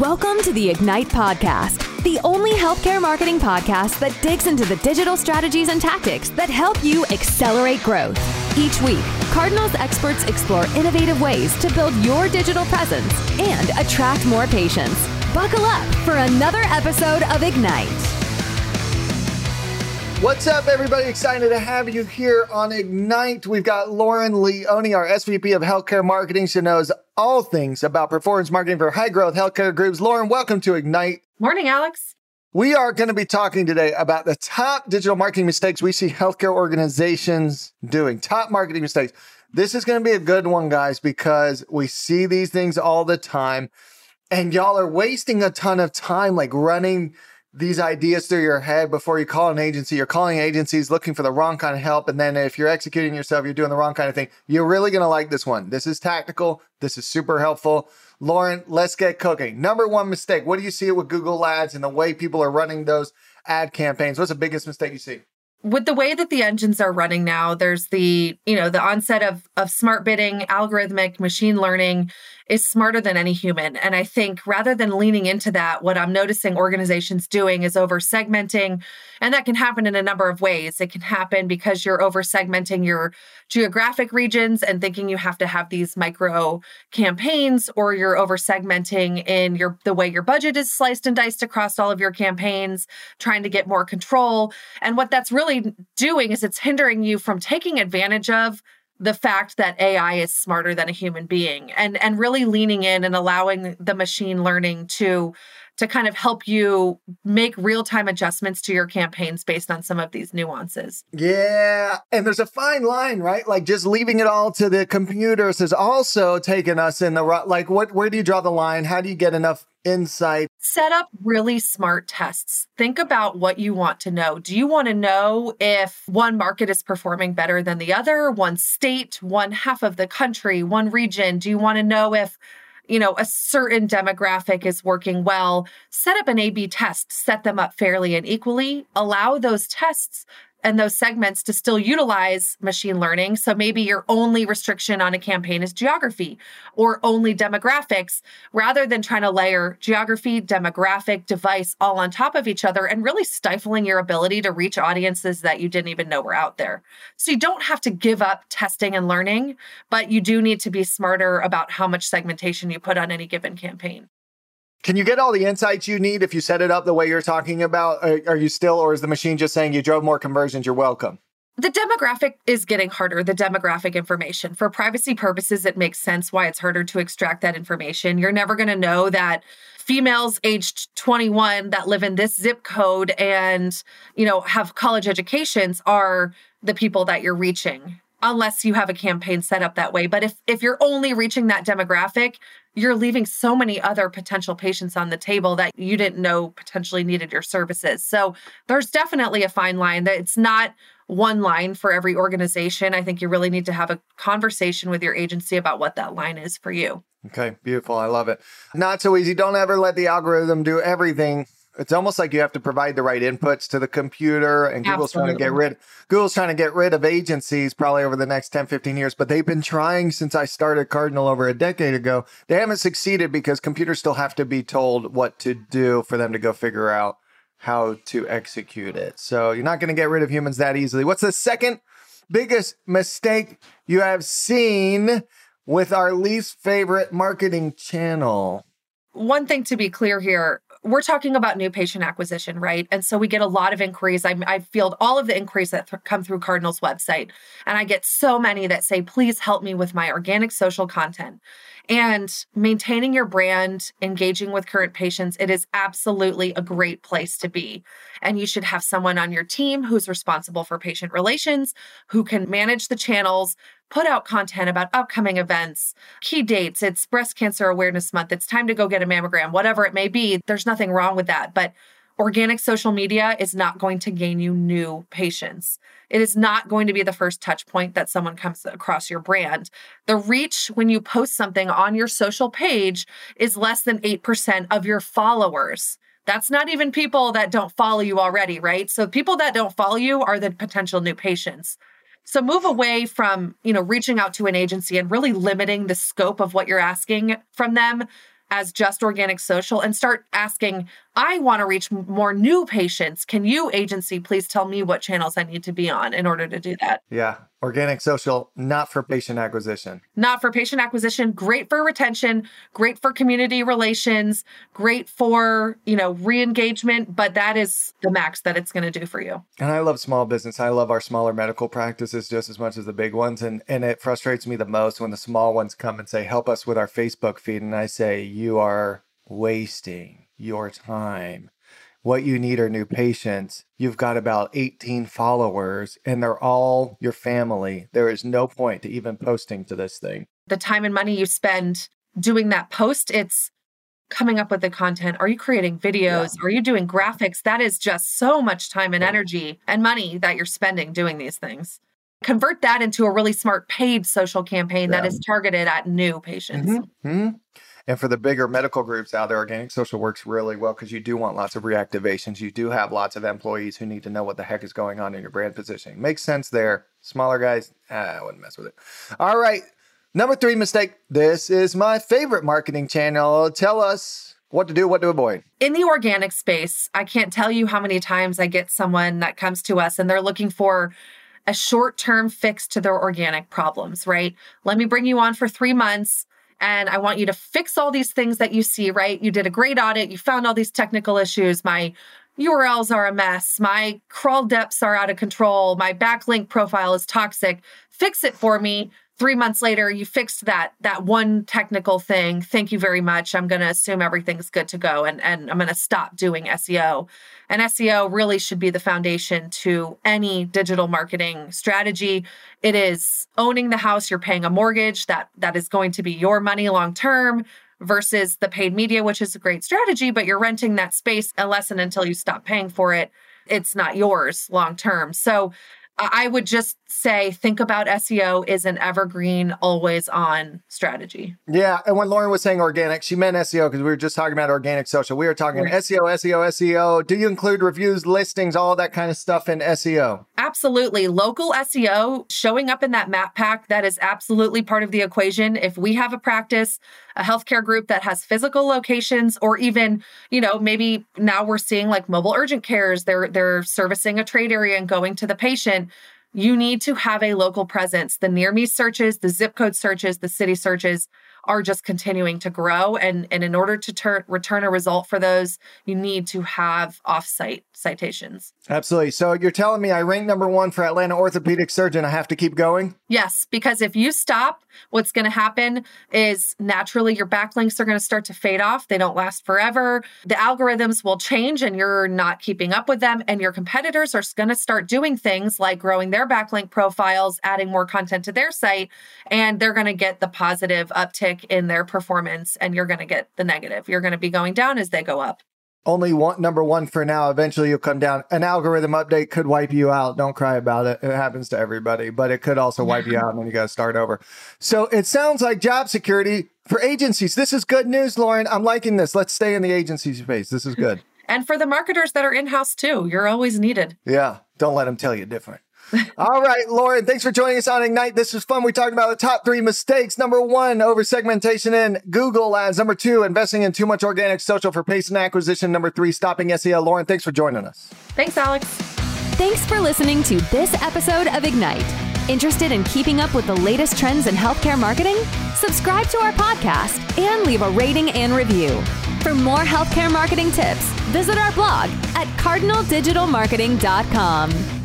Welcome to the Ignite Podcast, the only healthcare marketing podcast that digs into the digital strategies and tactics that help you accelerate growth. Each week, Cardinals experts explore innovative ways to build your digital presence and attract more patients. Buckle up for another episode of Ignite. What's up, everybody? Excited to have you here on Ignite. We've got Lauren Leone, our SVP of Healthcare Marketing. She knows all things about performance marketing for high growth healthcare groups. Lauren, welcome to Ignite. Morning, Alex. We are going to be talking today about the top digital marketing mistakes we see healthcare organizations doing. Top marketing mistakes. This is going to be a good one, guys, because we see these things all the time. And y'all are wasting a ton of time, like running these ideas through your head before you call an agency. You're calling agencies looking for the wrong kind of help. And then if you're executing yourself, you're doing the wrong kind of thing. You're really going to like this one. This is tactical. This is super helpful. Lauren, let's get cooking. Number one mistake. What do you see with Google ads and the way people are running those ad campaigns? What's the biggest mistake you see? with the way that the engines are running now there's the you know the onset of of smart bidding algorithmic machine learning is smarter than any human. And i think rather than leaning into that what i'm noticing organizations doing is over segmenting and that can happen in a number of ways. It can happen because you're over segmenting your geographic regions and thinking you have to have these micro campaigns or you're over segmenting in your the way your budget is sliced and diced across all of your campaigns trying to get more control. And what that's really doing is it's hindering you from taking advantage of the fact that AI is smarter than a human being and and really leaning in and allowing the machine learning to to kind of help you make real-time adjustments to your campaigns based on some of these nuances. Yeah, and there's a fine line, right? Like just leaving it all to the computers has also taken us in the like what where do you draw the line? How do you get enough insight. Set up really smart tests. Think about what you want to know. Do you want to know if one market is performing better than the other, one state, one half of the country, one region? Do you want to know if you know, a certain demographic is working well, set up an A B test, set them up fairly and equally, allow those tests and those segments to still utilize machine learning. So maybe your only restriction on a campaign is geography or only demographics rather than trying to layer geography, demographic, device all on top of each other and really stifling your ability to reach audiences that you didn't even know were out there. So you don't have to give up testing and learning, but you do need to be smarter about how much segmentation you put on any given campaign. Can you get all the insights you need if you set it up the way you're talking about? Are, are, you still, or is the machine just saying you drove more conversions? You're welcome. The demographic is getting harder, the demographic information. For privacy purposes, it makes sense why it's harder to extract that information. You're never going to know that females aged 21 that live in this zip code and, you know, have college educations are the people that you're reaching unless you have a campaign set up that way. But if if you're only reaching that demographic, you're leaving so many other potential patients on the table that you didn't know potentially needed your services. So there's definitely a fine line that it's not one line for every organization. I think you really need to have a conversation with your agency about what that line is for you. Okay, beautiful. I love it. Not so easy. Don't ever let the algorithm do everything it's almost like you have to provide the right inputs to the computer and Google's Absolutely. trying to get rid Google's trying to get rid of agencies probably over the next 10 15 years but they've been trying since I started Cardinal over a decade ago. They haven't succeeded because computers still have to be told what to do for them to go figure out how to execute it. So you're not going to get rid of humans that easily. What's the second biggest mistake you have seen with our least favorite marketing channel? One thing to be clear here we're talking about new patient acquisition, right? And so we get a lot of inquiries. I, I field all of the inquiries that th- come through Cardinal's website. And I get so many that say, please help me with my organic social content. And maintaining your brand, engaging with current patients, it is absolutely a great place to be. And you should have someone on your team who's responsible for patient relations, who can manage the channels, put out content about upcoming events, key dates. It's Breast Cancer Awareness Month. It's time to go get a mammogram, whatever it may be. There's nothing wrong with that. But organic social media is not going to gain you new patients. It is not going to be the first touch point that someone comes across your brand. The reach when you post something on your social page is less than 8% of your followers. That's not even people that don't follow you already, right? So people that don't follow you are the potential new patients. So move away from, you know, reaching out to an agency and really limiting the scope of what you're asking from them. as just organic social and start asking, I want to reach more new patients. Can you, agency, please tell me what channels I need to be on in order to do that? Yeah. Organic social, not for patient acquisition. Not for patient acquisition, great for retention, great for community relations, great for, you know, re-engagement, but that is the max that it's going to do for you. And I love small business. I love our smaller medical practices just as much as the big ones. And and it frustrates me the most when the small ones come and say, help us with our Facebook feed. And I say, you are wasting your time. What you need are new patients. You've got about 18 followers and they're all your family. There is no point to even posting to this thing. The time and money you spend doing that post, it's coming up with the content. Are you creating videos? Yeah. Are you doing graphics? That is just so much time and energy and money that you're spending doing these things. Convert that into a really smart paid social campaign yeah. that is targeted at new patients. Mm-hmm. Mm-hmm. And for the bigger medical groups out there, organic social works really well because you do want lots of reactivations. You do have lots of employees who need to know what the heck is going on in your brand positioning. Makes sense there. Smaller guys, ah, I wouldn't mess with it. All right. Number three mistake. This is my favorite marketing channel. Tell us what to do, what to avoid. In the organic space, I can't tell you how many times I get someone that comes to us and they're looking for a short term fix to their organic problems, right? Let me bring you on for three months and I want you to fix all these things that you see, right? You did a great audit, you found all these technical issues. My URLs are a mess. My crawl depths are out of control. My backlink profile is toxic. Fix it for me. Three months later you fixed that that one technical thing. Thank you very much. I'm going to assume everything's good to go and, and i'm going to stop doing seo and seo really should be the foundation to any digital marketing strategy. It is owning the house. You're paying a mortgage. That that is going to be your money long term versus the paid media which is a great strategy but you're renting that space unless and until you stop paying for it. It's not yours long term. So I would just say think about SEO is an evergreen, always on strategy. Yeah. And when Lauren was saying organic, she meant SEO because we were just talking about organic social. We were talking right. SEO, SEO, SEO. Do you include reviews, listings, all that kind of stuff in SEO? Absolutely. Local SEO showing up in that map pack, that is absolutely part of the equation. If we have a practice, a healthcare group that has physical locations, or even, you know, maybe now we're seeing like mobile urgent cares, they're they're servicing a trade area and going to the patient you need to have a local presence. The near me searches, the zip code searches, the city searches are just continuing to grow. And, and in order to ter- return a result for those, you need to have offsite citations. Absolutely. So you're telling me I rank number one for Atlanta orthopedic surgeon. I have to keep going? Yes, because if you stop, what's going to happen is naturally your backlinks are going to start to fade off. They don't last forever. The algorithms will change and you're not keeping up with them. And your competitors are going to start doing things like growing their backlink profiles, adding more content to their site, and they're going to get the positive uptick in their performance and you're going to get the negative. You're going to be going down as they go up only one number one for now. Eventually, you'll come down. An algorithm update could wipe you out. Don't cry about it. It happens to everybody, but it could also wipe you out, and then you got to start over. So it sounds like job security for agencies. This is good news, Lauren. I'm liking this. Let's stay in the agency space. This is good. and for the marketers that are in house too, you're always needed. Yeah, don't let them tell you different. All right, Lauren, thanks for joining us on Ignite. This was fun. We talked about the top three mistakes. Number one, over segmentation in Google ads. Number two, investing in too much organic social for patient acquisition. Number three, stopping SEO. Lauren, thanks for joining us. Thanks, Alex. Thanks for listening to this episode of Ignite. Interested in keeping up with the latest trends in healthcare marketing? Subscribe to our podcast and leave a rating and review. For more healthcare marketing tips, visit our blog at cardinaldigitalmarketing.com.